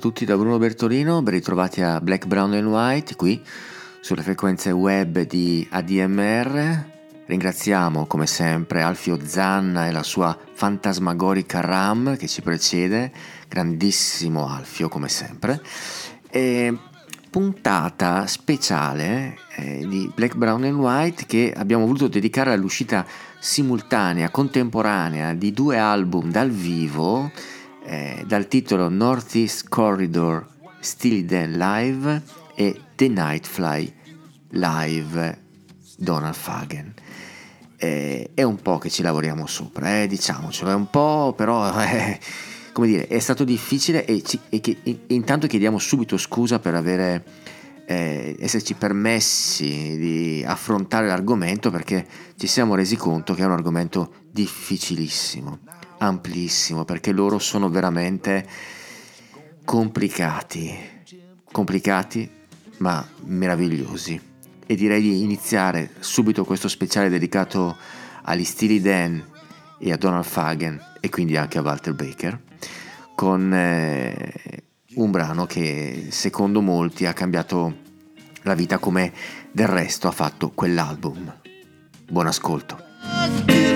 Tutti da Bruno Bertolino, ben ritrovati a Black, Brown and White qui sulle frequenze web di ADMR. Ringraziamo come sempre Alfio Zanna e la sua fantasmagorica RAM che ci precede, grandissimo Alfio come sempre. E puntata speciale eh, di Black, Brown and White che abbiamo voluto dedicare all'uscita simultanea, contemporanea di due album dal vivo eh, dal titolo Northeast Corridor Steely Dan Live e The Nightfly Live Donald Fagen. Eh, è un po' che ci lavoriamo sopra, eh, diciamocelo, è un po', però eh, come dire, è stato difficile e, ci- e che- e intanto chiediamo subito scusa per avere eh, esserci permessi di affrontare l'argomento perché ci siamo resi conto che è un argomento difficilissimo, amplissimo, perché loro sono veramente complicati, complicati ma meravigliosi. E direi di iniziare subito questo speciale dedicato agli Steely Dan e a Donald Fagen e quindi anche a Walter Baker con eh, un brano che secondo molti ha cambiato la vita come del resto ha fatto quell'album. Buon ascolto.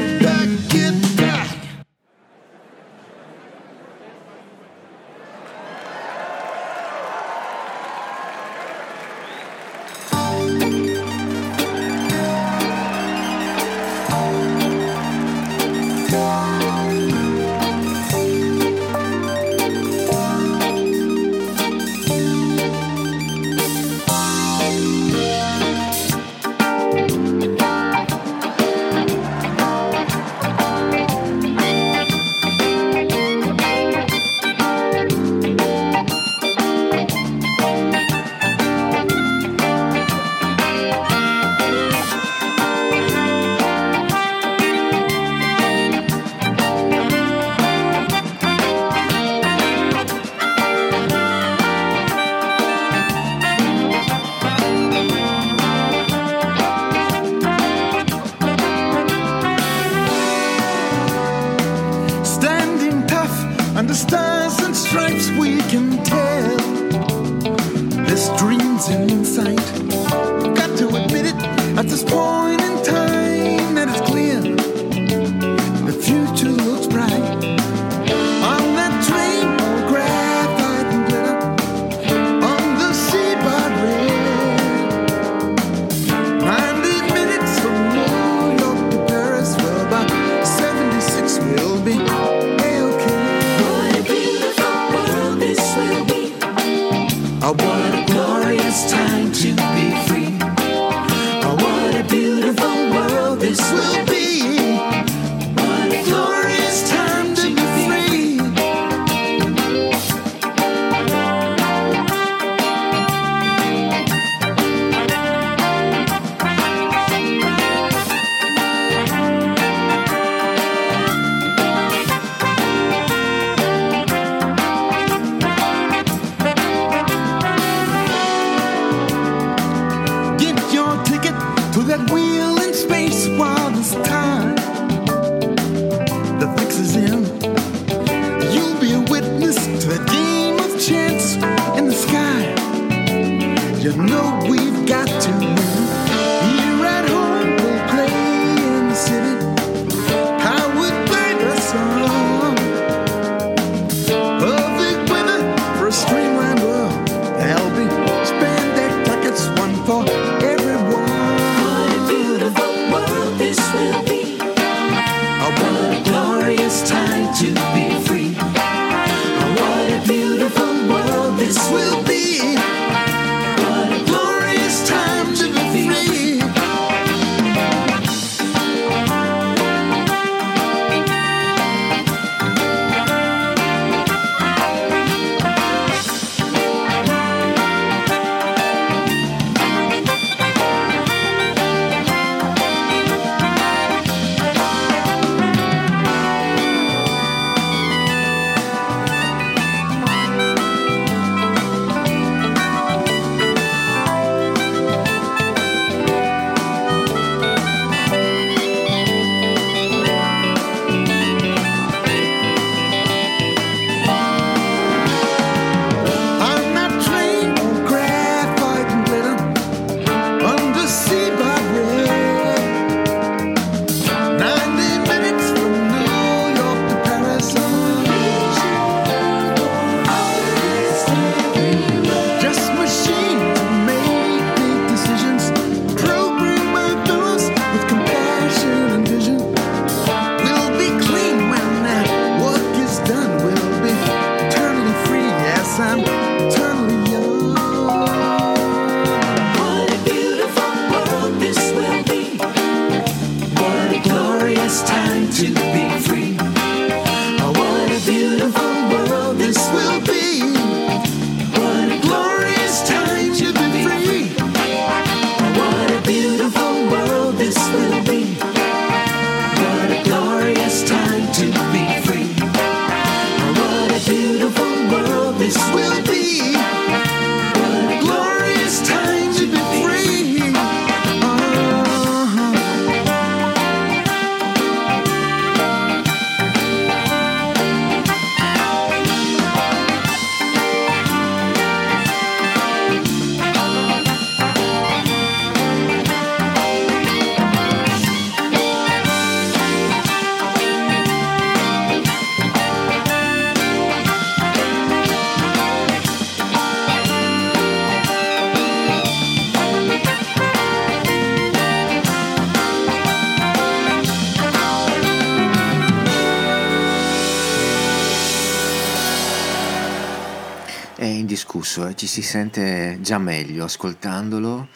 Indiscusso, eh, ci si sente già meglio ascoltandolo.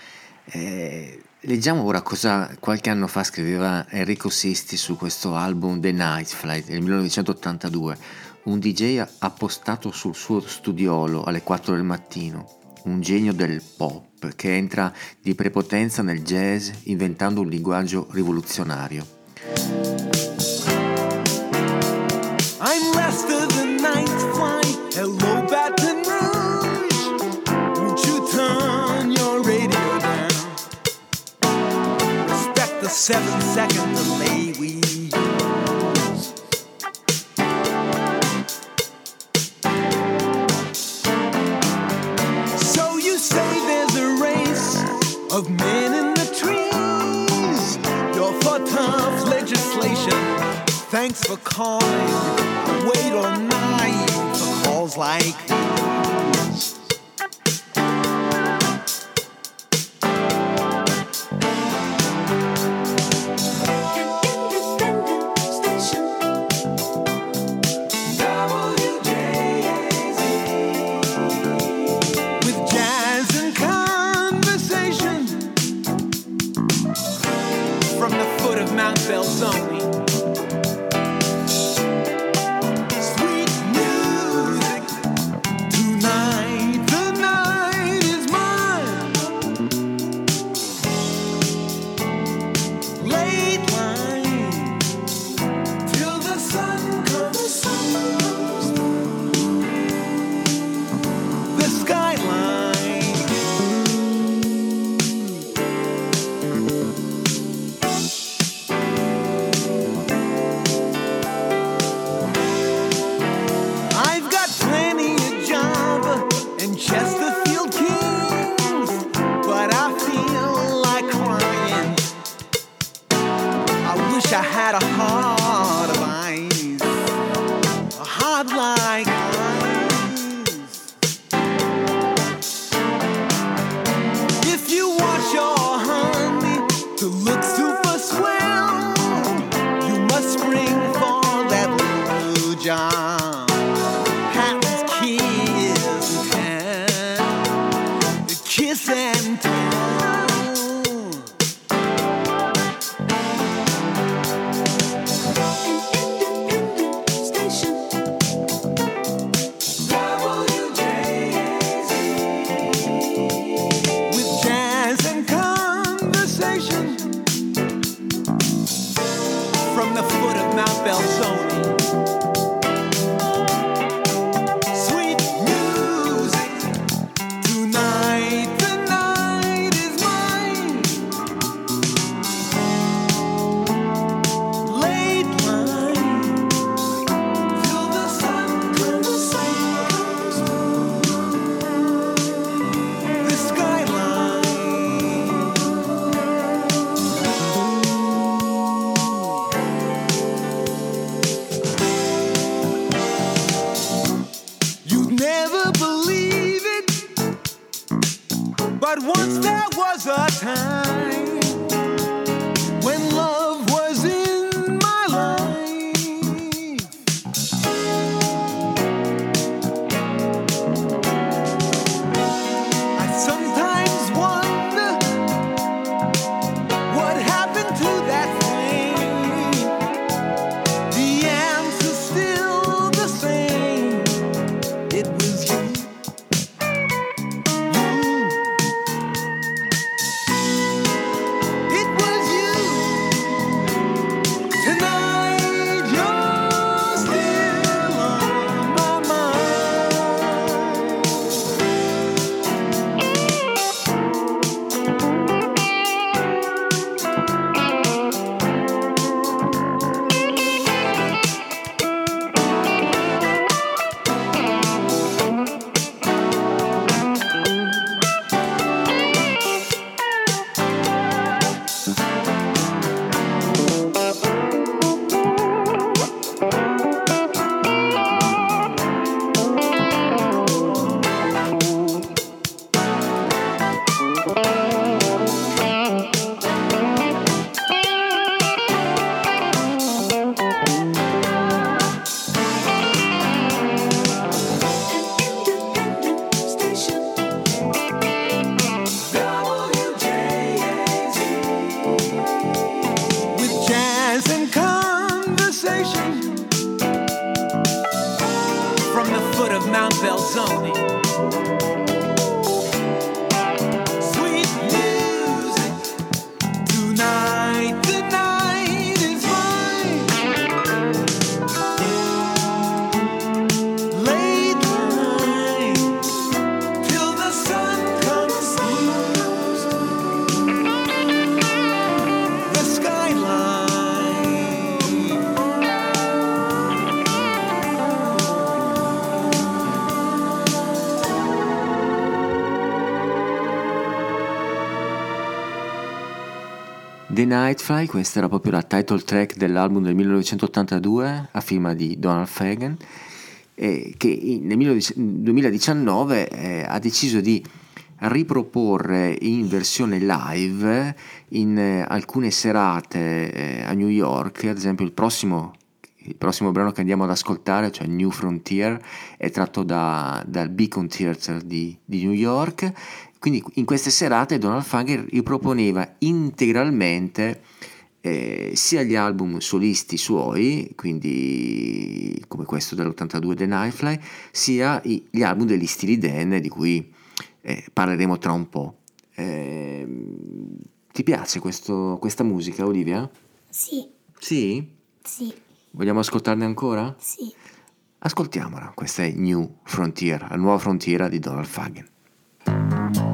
Eh, leggiamo ora cosa qualche anno fa scriveva Enrico Sisti su questo album The Night Flight del 1982. Un DJ appostato sul suo studiolo alle 4 del mattino, un genio del pop che entra di prepotenza nel jazz inventando un linguaggio rivoluzionario. I'm rested the seven second delay we. So you say there's a race of men in the trees. You're for tough legislation. Thanks for calling. Wait all night for calls like Nightfly, questa era proprio la title track dell'album del 1982 a firma di Donald Fagan, eh, che nel 2019 eh, ha deciso di riproporre in versione live in eh, alcune serate eh, a New York, ad esempio il prossimo, il prossimo brano che andiamo ad ascoltare, cioè New Frontier, è tratto da- dal Beacon Theatre di, di New York quindi in queste serate Donald Fager riproponeva integralmente eh, sia gli album solisti suoi, quindi come questo dell'82 The Nightfly, sia gli album degli Stili Dan di cui eh, parleremo tra un po'. Ehm, ti piace questo- questa musica, Olivia? Sì, Sì? sì, Vogliamo ascoltarne ancora? sì. Ascoltiamola, questa è New Frontier, la nuova frontiera di Donald Fagen.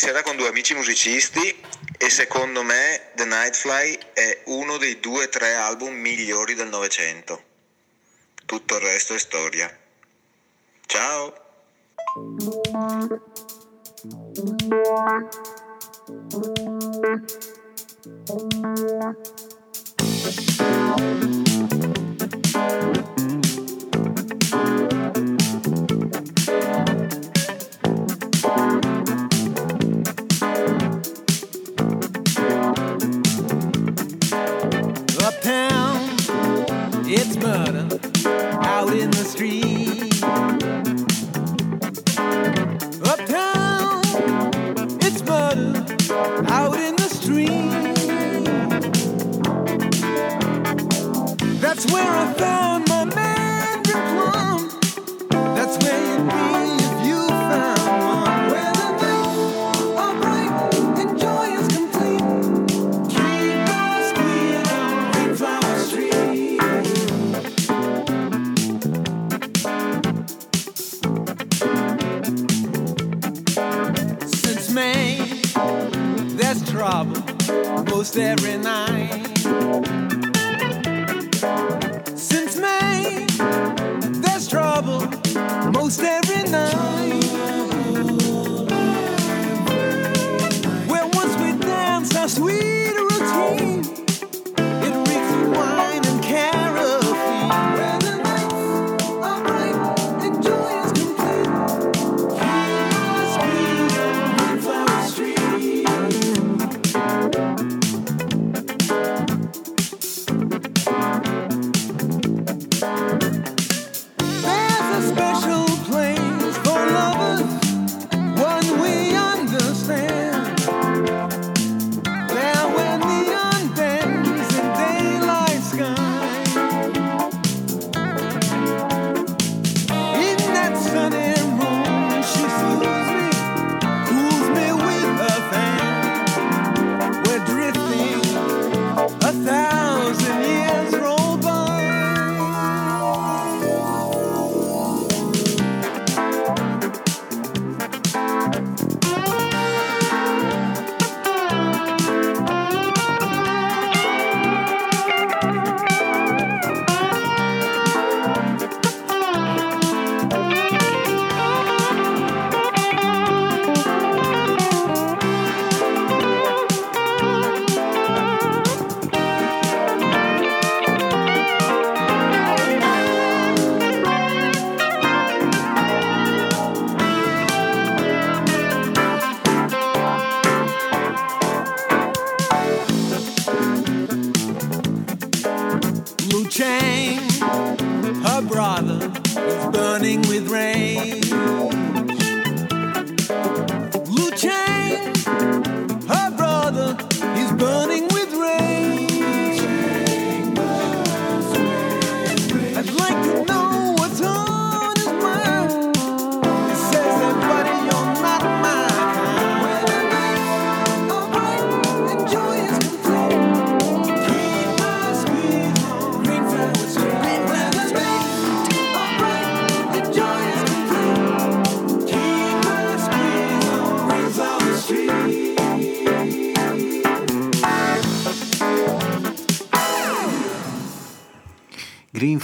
sera con due amici musicisti e secondo me The Nightfly è uno dei due o tre album migliori del Novecento.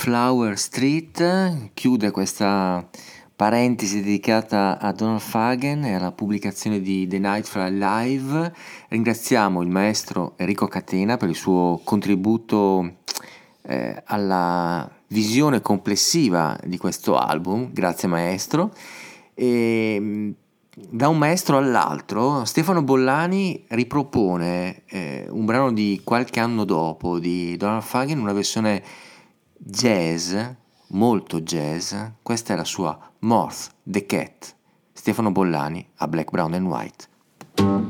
Flower Street chiude questa parentesi dedicata a Donald Fagen e alla pubblicazione di The Night Nightfly Live. Ringraziamo il maestro Enrico Catena per il suo contributo eh, alla visione complessiva di questo album, grazie maestro. E, mm, da un maestro all'altro, Stefano Bollani ripropone eh, un brano di qualche anno dopo di Donald Fagen, una versione jazz, molto jazz, questa è la sua Morse the Cat, Stefano Bollani a Black, Brown and White.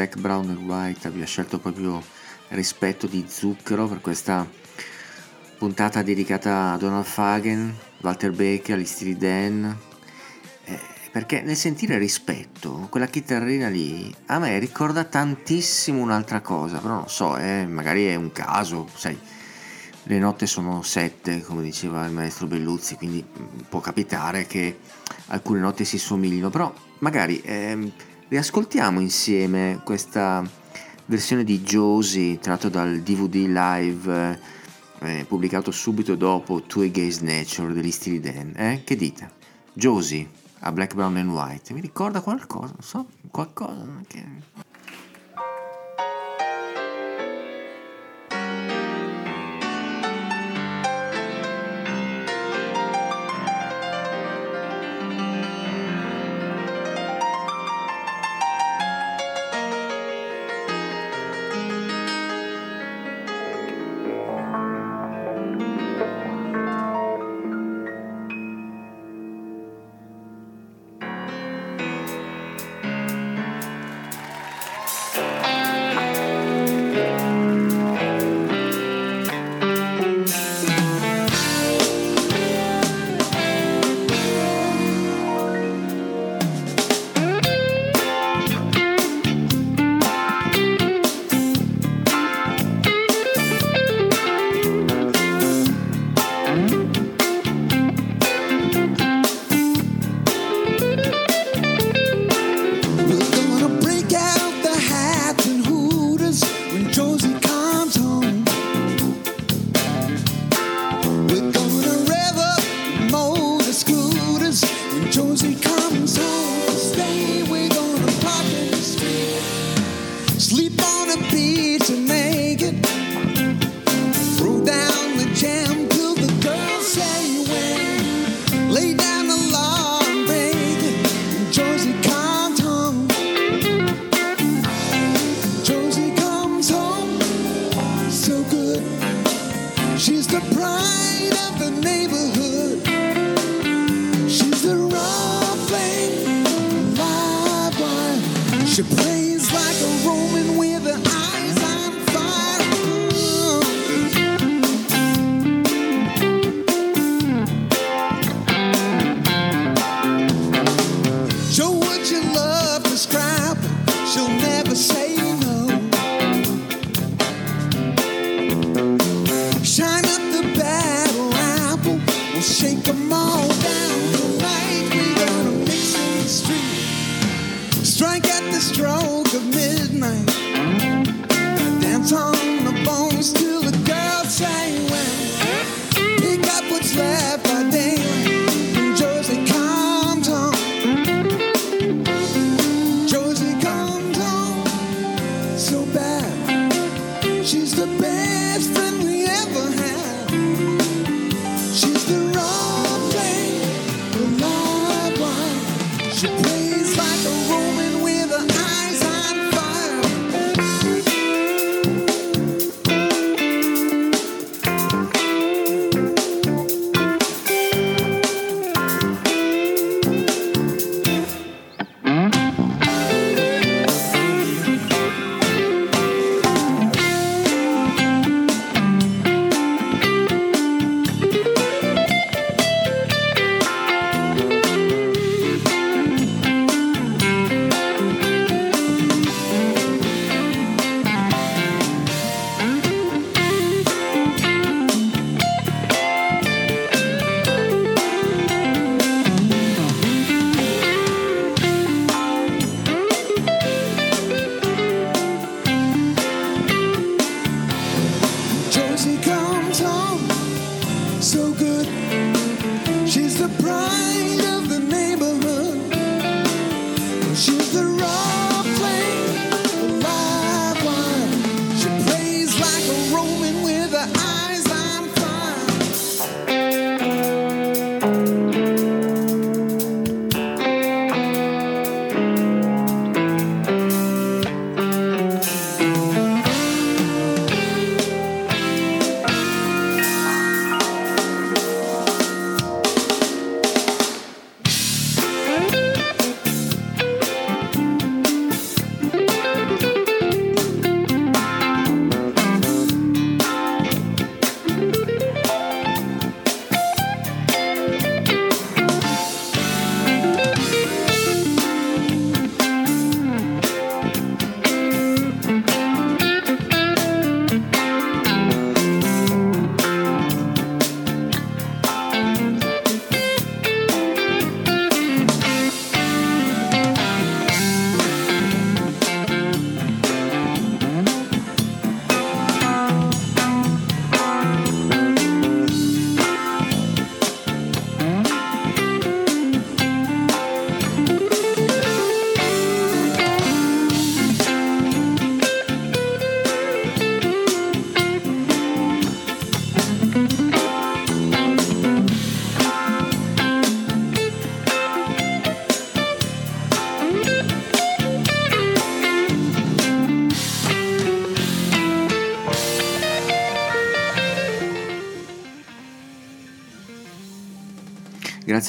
Black, Brown and White abbia scelto proprio rispetto di zucchero per questa puntata dedicata a Donald Fagen, Walter Becker, agli Steely Dan. Eh, perché nel sentire rispetto, quella chitarrina lì a me ricorda tantissimo un'altra cosa, però non so, eh, magari è un caso, sai, le notte sono sette, come diceva il maestro Belluzzi, quindi mm, può capitare che alcune notti si somiglino, però magari ehm, riascoltiamo insieme questa versione di Josie tratto dal DVD live eh, pubblicato subito dopo Two Against Nature degli Steely Dan. Eh? Che dite? Josie a Black, Brown and White, mi ricorda qualcosa? Non so, qualcosa che...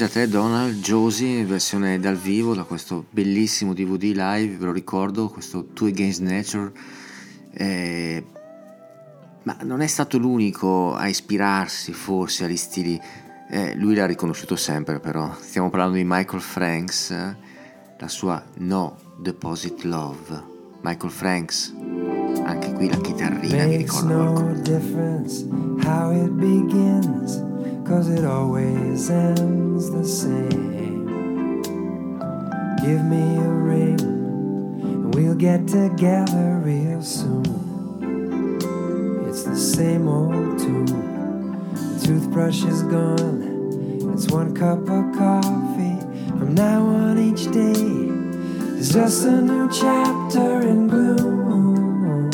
Grazie a te Donald, Josie, versione dal vivo da questo bellissimo DVD live, ve lo ricordo, questo Two Against Nature. Eh, ma non è stato l'unico a ispirarsi forse agli stili, eh, lui l'ha riconosciuto sempre però, stiamo parlando di Michael Franks, eh, la sua No Deposit Love. Michael Franks, anche qui la chitarrina mi ricorda no qualcosa. begins, cause it always ends the same. Give me a ring, and we'll get together real soon. It's the same old tune. The toothbrush is gone, it's one cup of coffee. From now on, each day is just a new chapter in gloom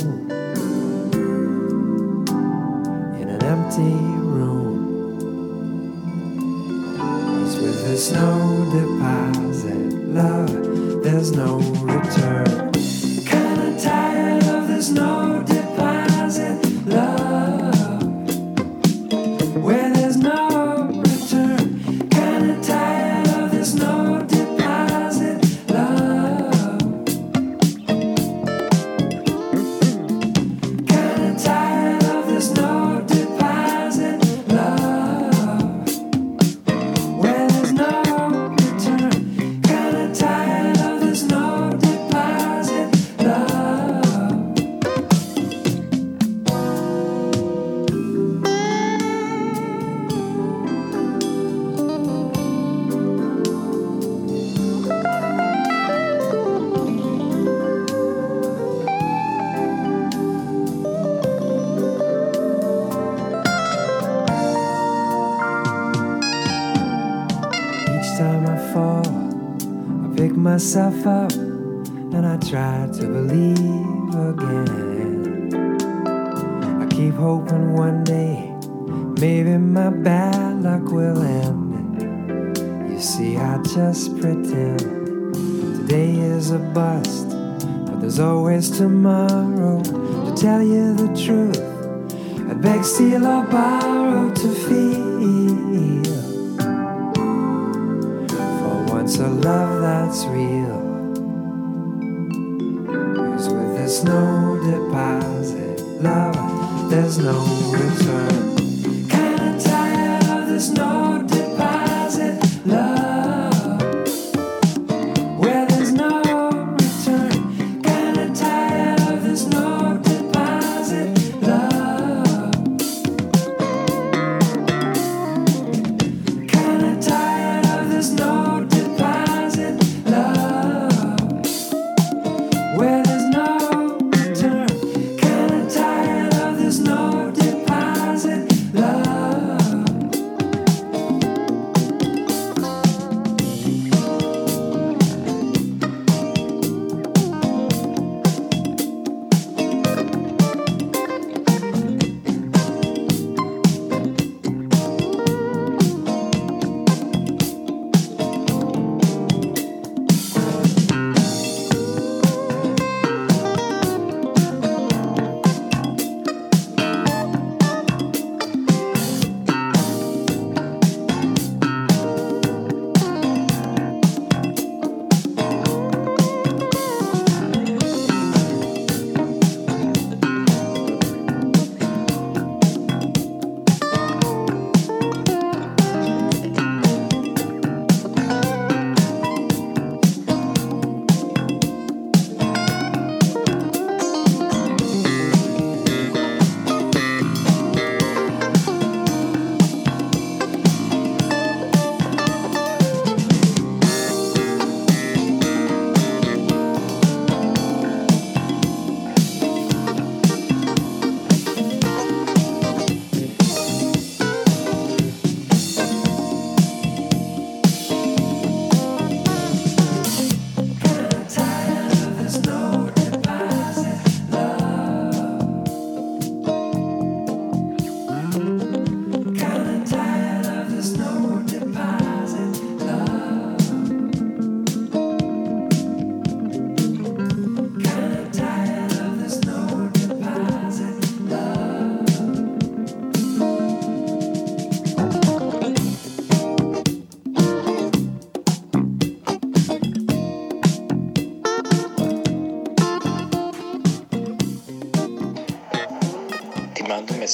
in an empty snow.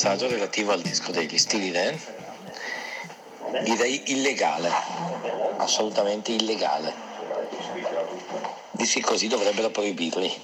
messaggio relativo al disco degli Stili Dan, direi illegale, assolutamente illegale. Dischi così dovrebbero proibirli.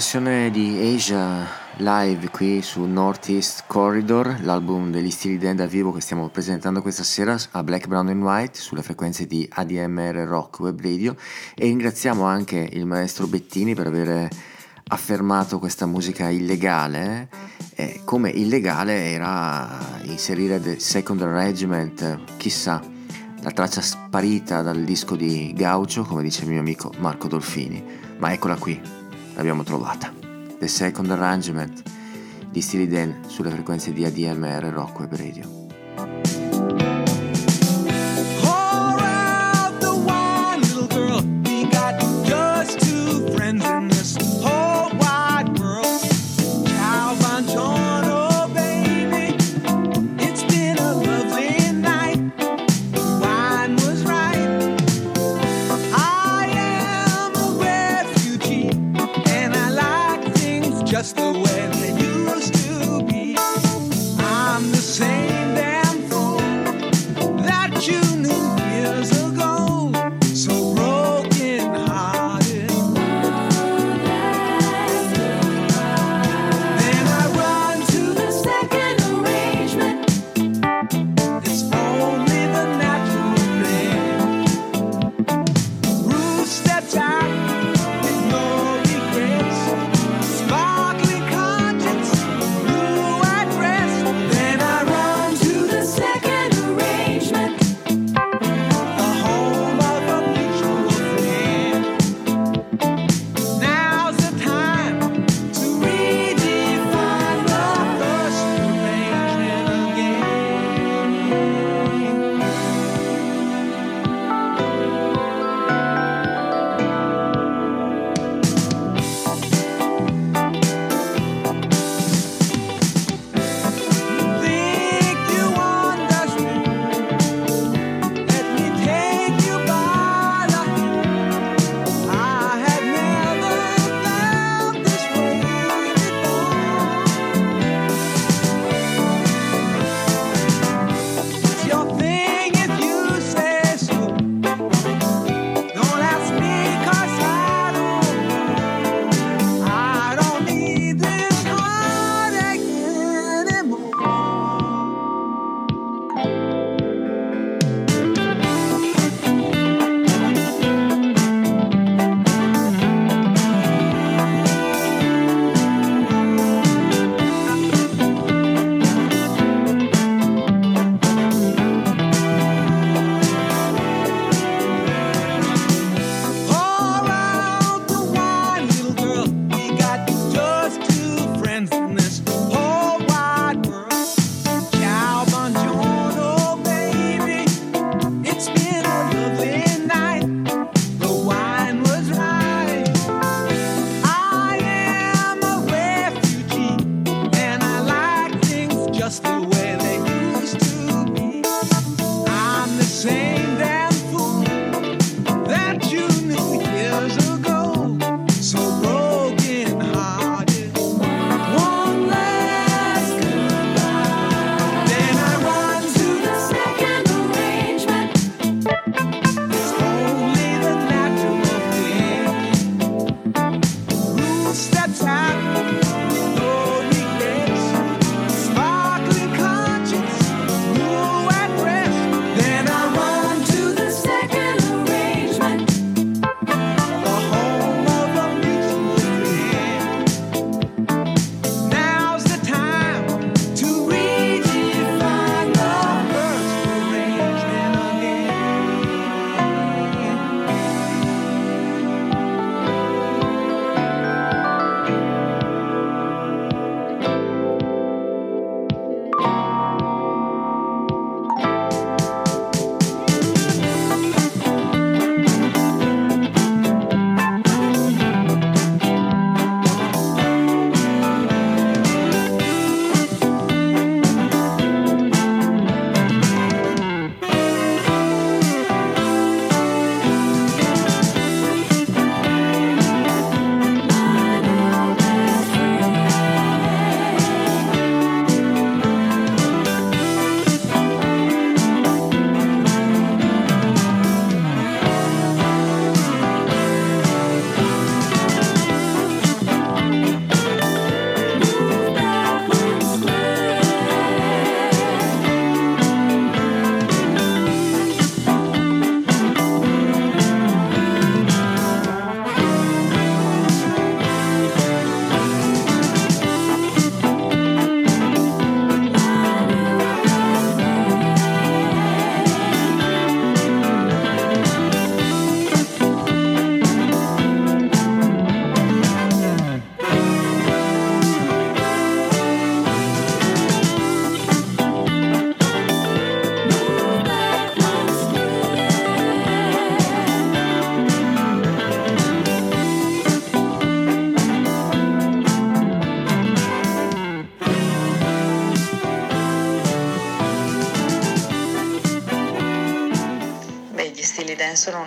Versione di Asia live qui su Northeast Corridor, l'album degli stili Dan dal vivo che stiamo presentando questa sera a Black, Brown and White sulle frequenze di ADMR Rock Web Radio. E ringraziamo anche il maestro Bettini per aver affermato questa musica illegale. Eh, come illegale era inserire The Second Regiment, chissà, la traccia sparita dal disco di Gaucho, come dice il mio amico Marco Dolfini, ma eccola qui l'abbiamo trovata. The Second Arrangement di Steely Dan sulle frequenze di ADMR Rock Web Radio.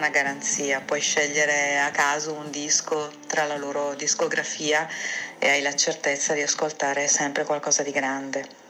Una garanzia, puoi scegliere a caso un disco tra la loro discografia e hai la certezza di ascoltare sempre qualcosa di grande.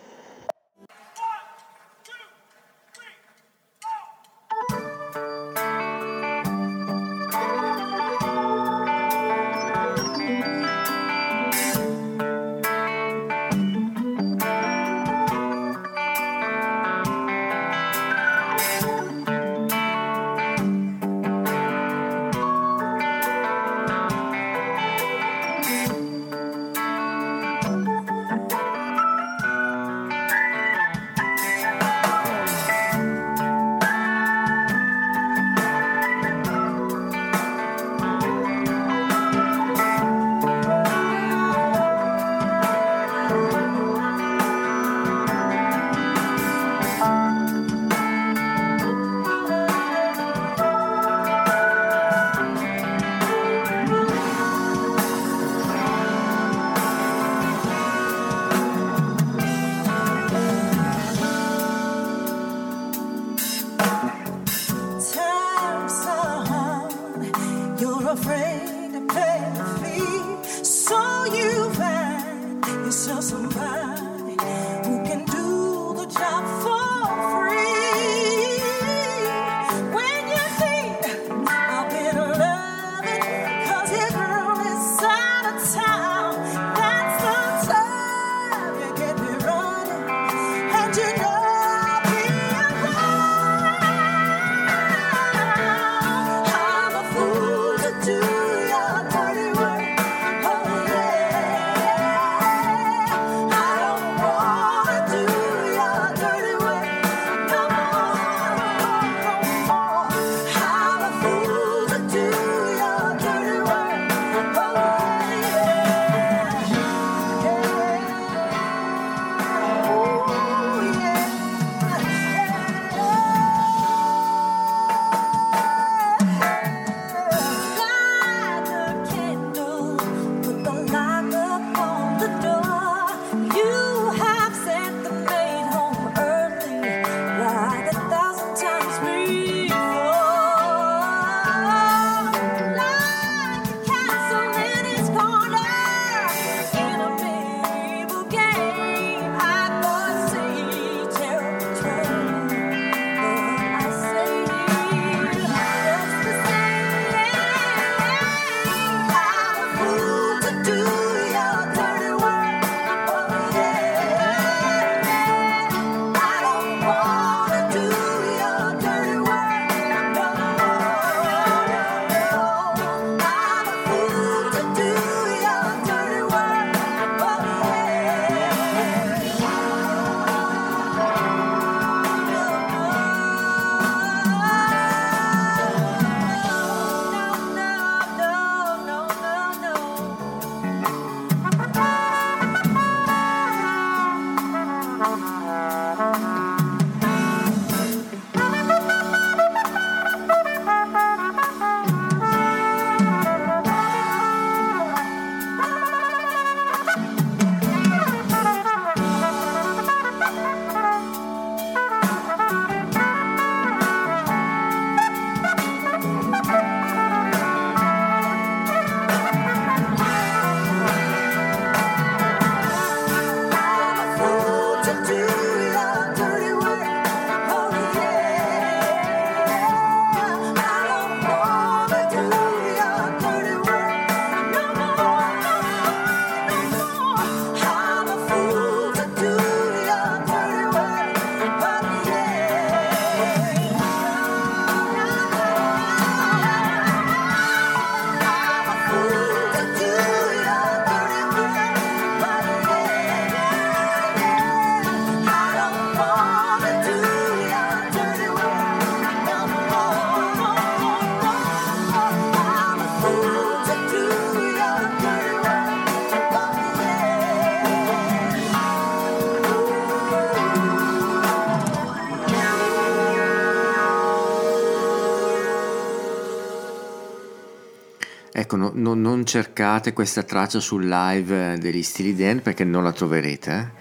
Cercate questa traccia sul live degli Stili Dan perché non la troverete.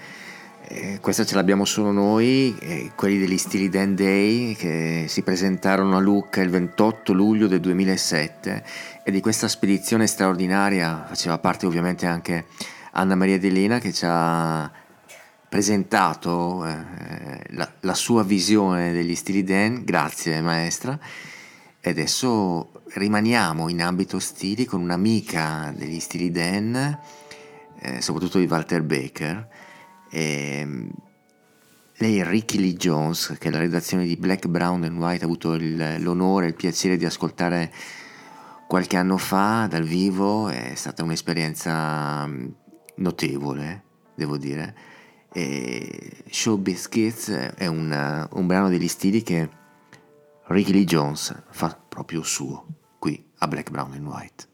Eh, questa ce l'abbiamo solo noi, eh, quelli degli Steely Dan Day che si presentarono a Lucca il 28 luglio del 2007 e di questa spedizione straordinaria faceva parte ovviamente anche Anna Maria Delena che ci ha presentato eh, la, la, sua visione degli Steely Dan, grazie maestra, e adesso rimaniamo in ambito stili con un'amica degli Steely Dan, eh, soprattutto di Walter Baker, e, ehm, lei è Ricky Lee Jones, che la redazione di Black, Brown and White ha avuto il, l'onore e il piacere di ascoltare qualche anno fa dal vivo, è stata un'esperienza mm, notevole, devo dire. E Show Biscuits è un, un brano degli stili che Ricky Lee Jones fa proprio suo, qui a Black, Brown and White.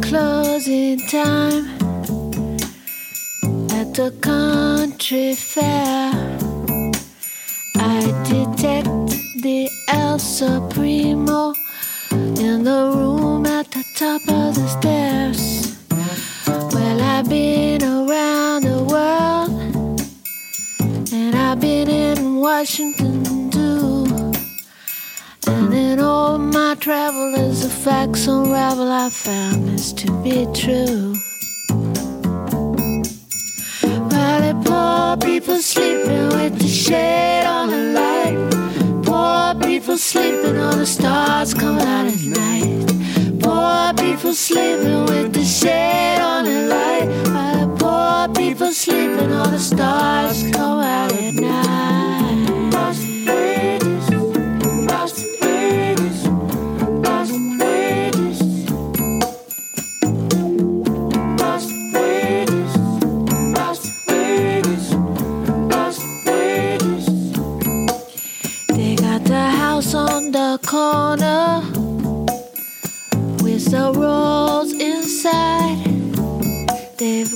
closing time at the country fair. I detect the El Supremo in the room at the top of the stairs. Well, I've been around the world and I've been in Washington too. And in all my travel as the facts unravel, I found this to be true. While the poor people sleeping with the shade on the light, people sleeping on the stars coming out at night. Poor people sleeping with the shade on the light, while poor people sleeping on the stars coming out at night.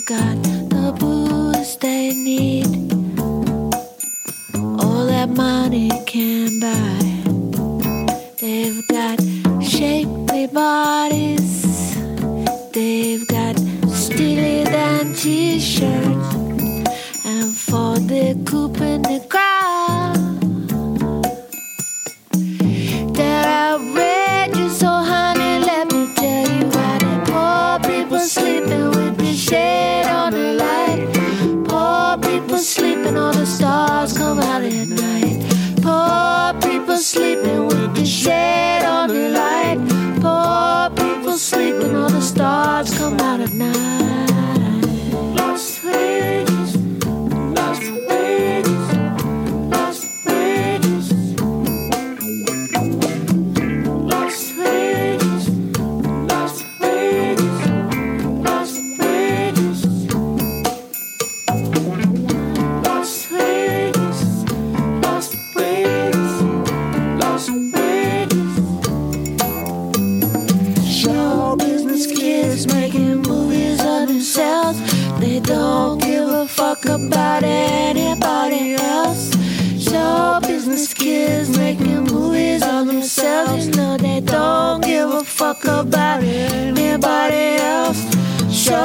Got the booze they need, all that money can buy. They've got shapely bodies, they've got steely than t shirts, and for the coupe people sleeping with the shade on the light. Poor people sleeping, all the stars come out at night. Lost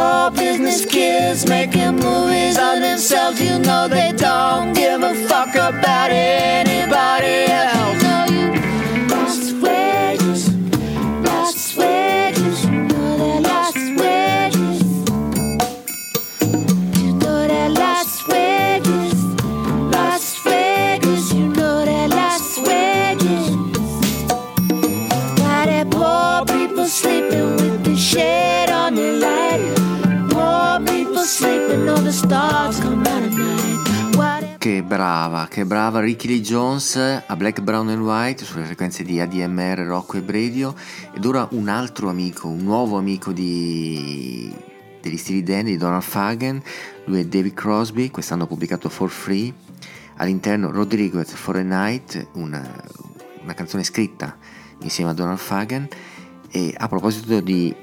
Show business kids making movies of themselves. You know they don't give a fuck about anybody else. Brava, che brava Ricky Lee Jones a Black, Brown and White sulle frequenze di ADMR, Rocco e Radio ed ora un altro amico, un nuovo amico di, degli stili Dan di Donald Fagen, lui è David Crosby, quest'anno ha pubblicato For Free, all'interno Rodriguez for a Night, una, una canzone scritta insieme a Donald Fagen. E a proposito di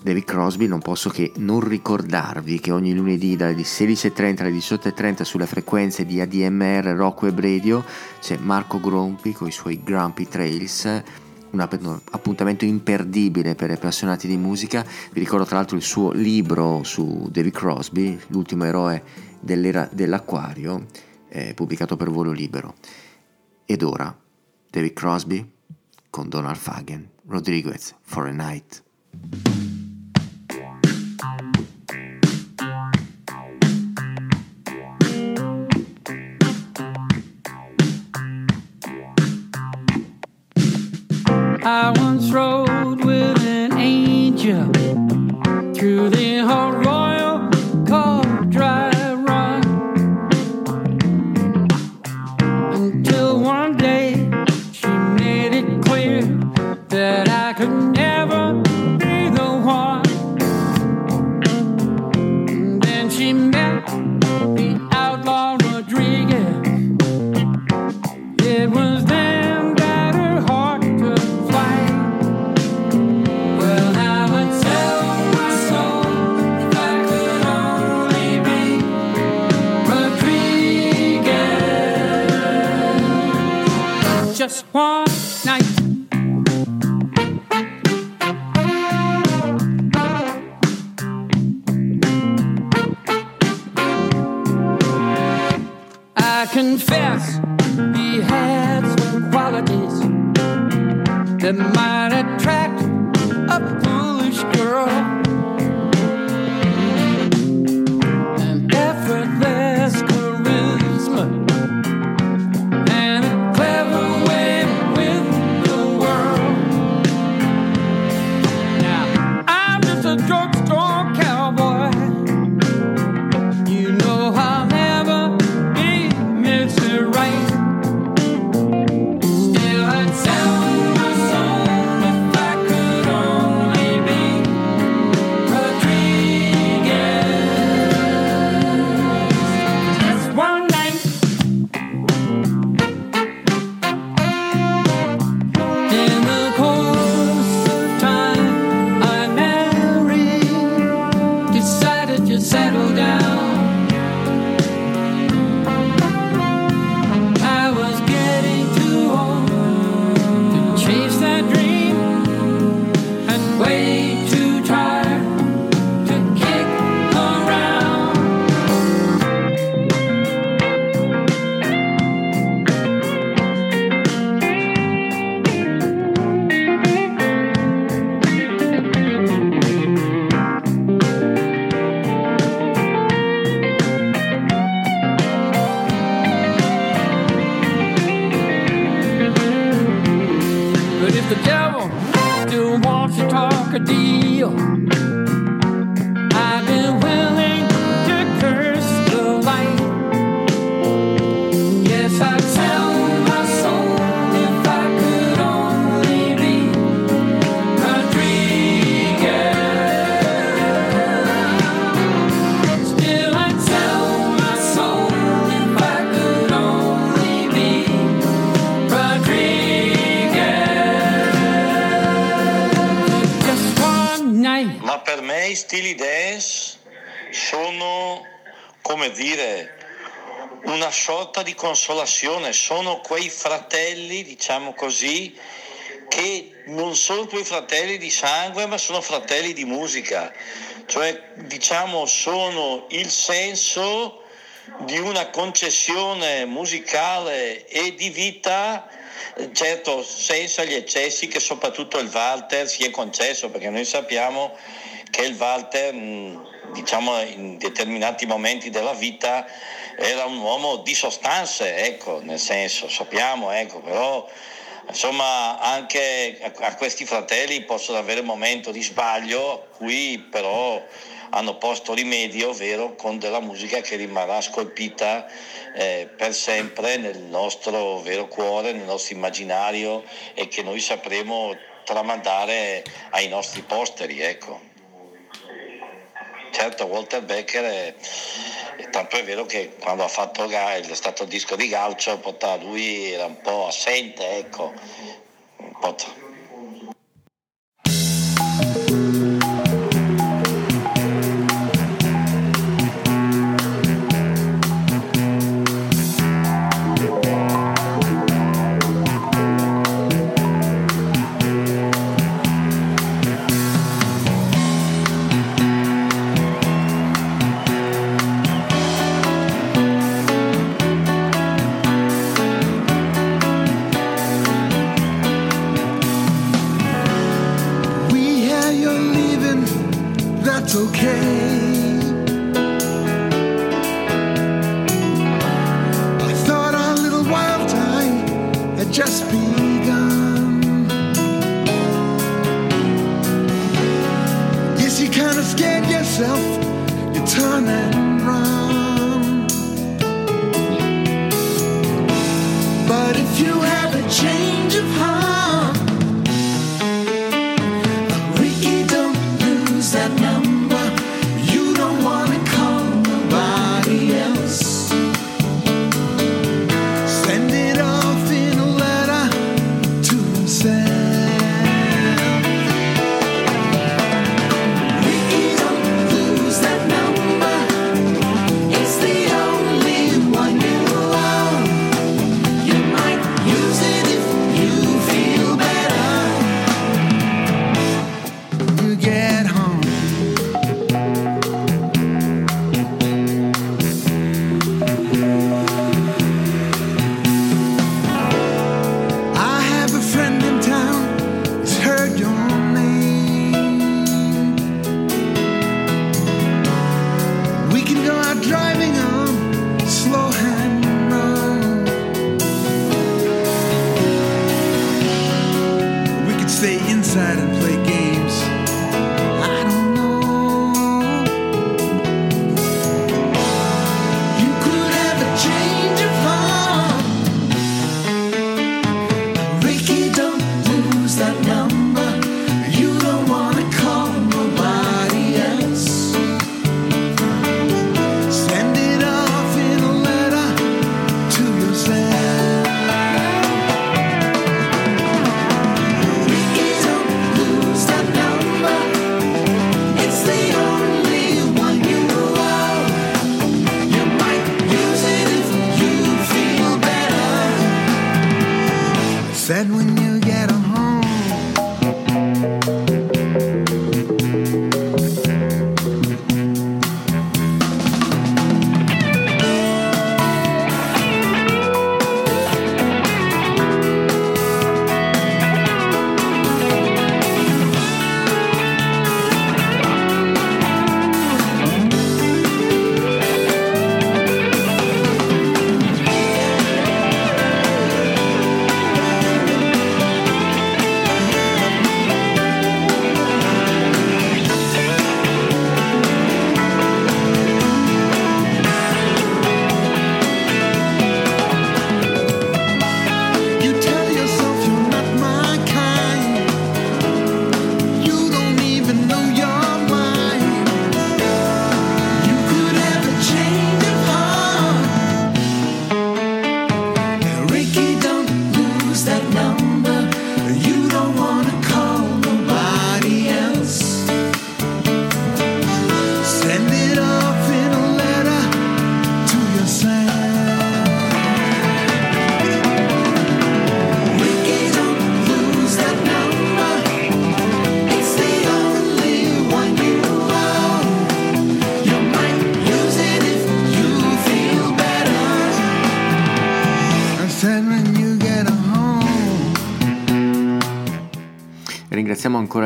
David Crosby non posso che non ricordarvi che ogni lunedì dalle 16.30 alle 18.30 sulle frequenze di ADMR Rock Web Radio c'è Marco Grompi con i suoi Grumpy Trails un appuntamento imperdibile per i appassionati di musica. Vi ricordo tra l'altro il suo libro su David Crosby, l'ultimo eroe dell'era dell'acquario, eh, pubblicato per volo libero. Ed ora, David Crosby con Donald Fagen, Rodriguez, For a Night. Rodriguez. Consolazione, sono quei fratelli, diciamo così, che non sono quei fratelli di sangue, ma sono fratelli di musica, cioè diciamo sono il senso di una concessione musicale e di vita, certo senza gli eccessi che soprattutto il Walter si è concesso, perché noi sappiamo che il Walter, diciamo in determinati momenti della vita, era un uomo di sostanze, ecco, nel senso, sappiamo, ecco, però insomma anche a, questi fratelli possono avere un momento di sbaglio a cui però hanno posto rimedio, ovvero con della musica che rimarrà scolpita eh, per sempre nel nostro vero cuore, nel nostro immaginario e che noi sapremo tramandare ai nostri posteri, ecco. Certo, Walter Becker è, tanto è vero che quando ha fatto Ga- è stato il disco di Gaucho, lui era un po' assente, ecco. Un po'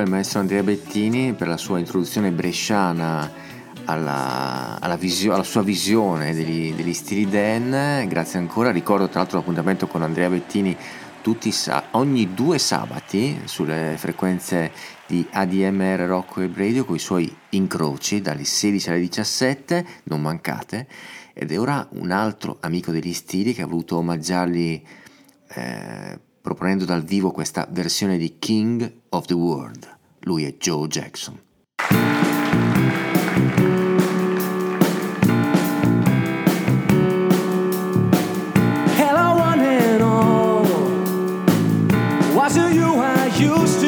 al maestro Andrea Bettini per la sua introduzione bresciana alla, alla, visio, alla sua visione degli, degli, stili Dan. Grazie ancora. Ricordo tra l'altro l'appuntamento con Andrea Bettini tutti, ogni due sabati sulle frequenze di ADMR Rocco e Bredio con i suoi incroci dalle 16 alle 17, non mancate. Ed è ora un altro amico degli stili che ha voluto omaggiarli eh, proponendo dal vivo questa versione di King of the World. Lui è Joe Jackson. Hello one and all. What do you I used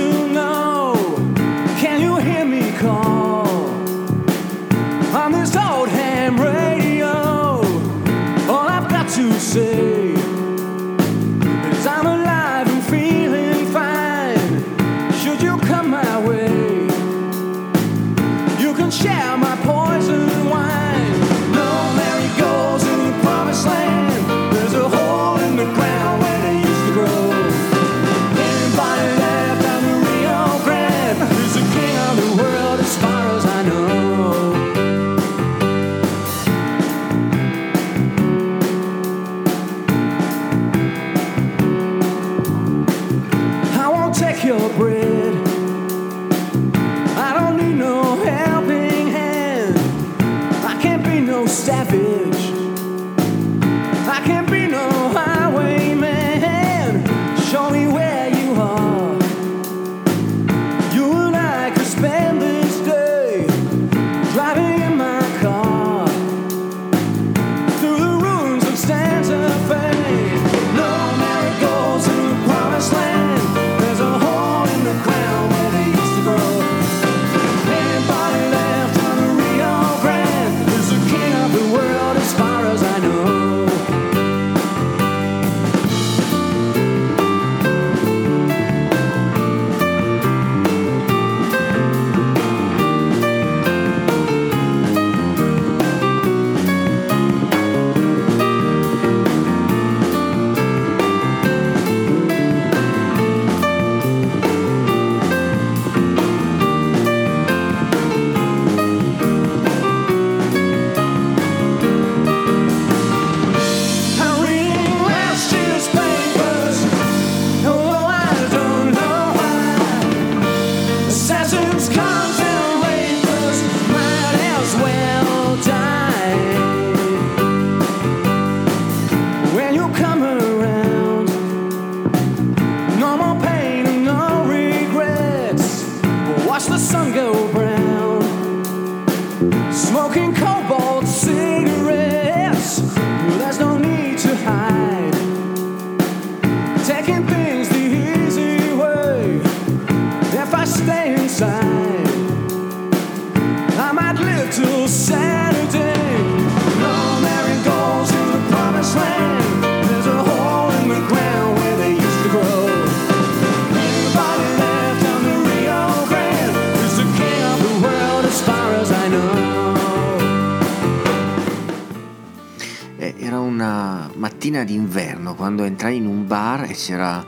quando entrai in un bar e c'era,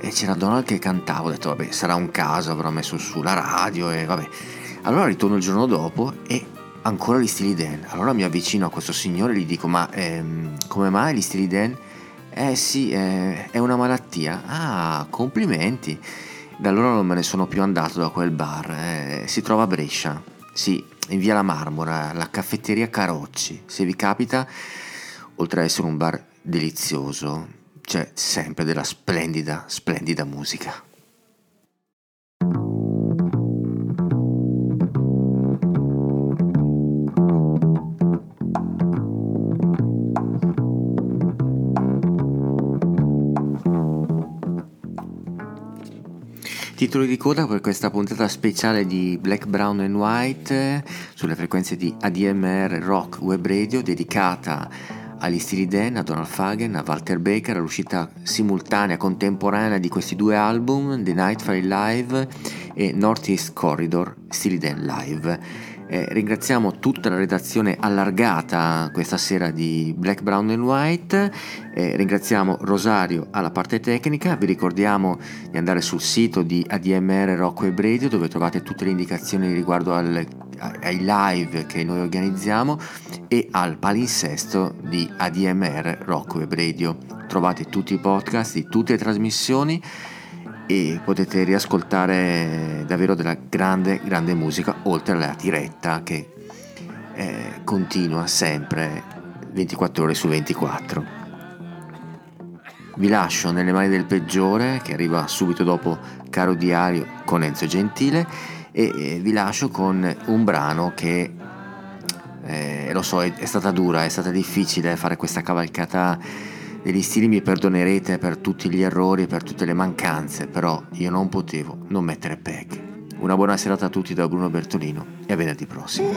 e c'era Donald che cantava. Ho detto, vabbè, sarà un caso, avrò messo sulla radio e vabbè. Allora ritorno il giorno dopo e ancora gli Steely Dan. Allora mi avvicino a questo signore e gli dico, ma ehm, come mai gli Steely Dan? Eh sì, eh, è una malattia. Ah, complimenti. Da allora non me ne sono più andato da quel bar. eh, si trova a Brescia. Sì, in via La Marmora, la caffetteria Carocci. Se vi capita, oltre ad essere un bar delizioso, c'è sempre della splendida, splendida musica. Titolo di coda per questa puntata speciale di Black, Brown and White eh, sulle frequenze di ADMR Rock Web Radio dedicata agli Steely Dan, a Donald Fagen, a Walter Baker, all'uscita simultanea, contemporanea di questi due album, The Night Fire Live e Northeast Corridor Steely Dan Live. Eh, ringraziamo tutta la redazione allargata questa sera di Black, Brown and White, eh, ringraziamo Rosario alla parte tecnica, vi ricordiamo di andare sul sito di ADMR Rock Web Radio dove trovate tutte le indicazioni riguardo al, ai live che noi organizziamo e al palinsesto di ADMR Rock Web Radio. Trovate tutti i podcast di tutte le trasmissioni e potete riascoltare davvero della grande, grande musica, oltre alla diretta che eh, continua sempre 24 ore su 24. Vi lascio nelle mani del peggiore che arriva subito dopo Caro Diario con Enzo Gentile e vi lascio con un brano che eh, lo so è, è stata dura, è stata difficile fare questa cavalcata degli stili mi perdonerete per tutti gli errori e per tutte le mancanze, però io non potevo non mettere Peg. Una buona serata a tutti da Bruno Bertolino e a venerdì prossimo.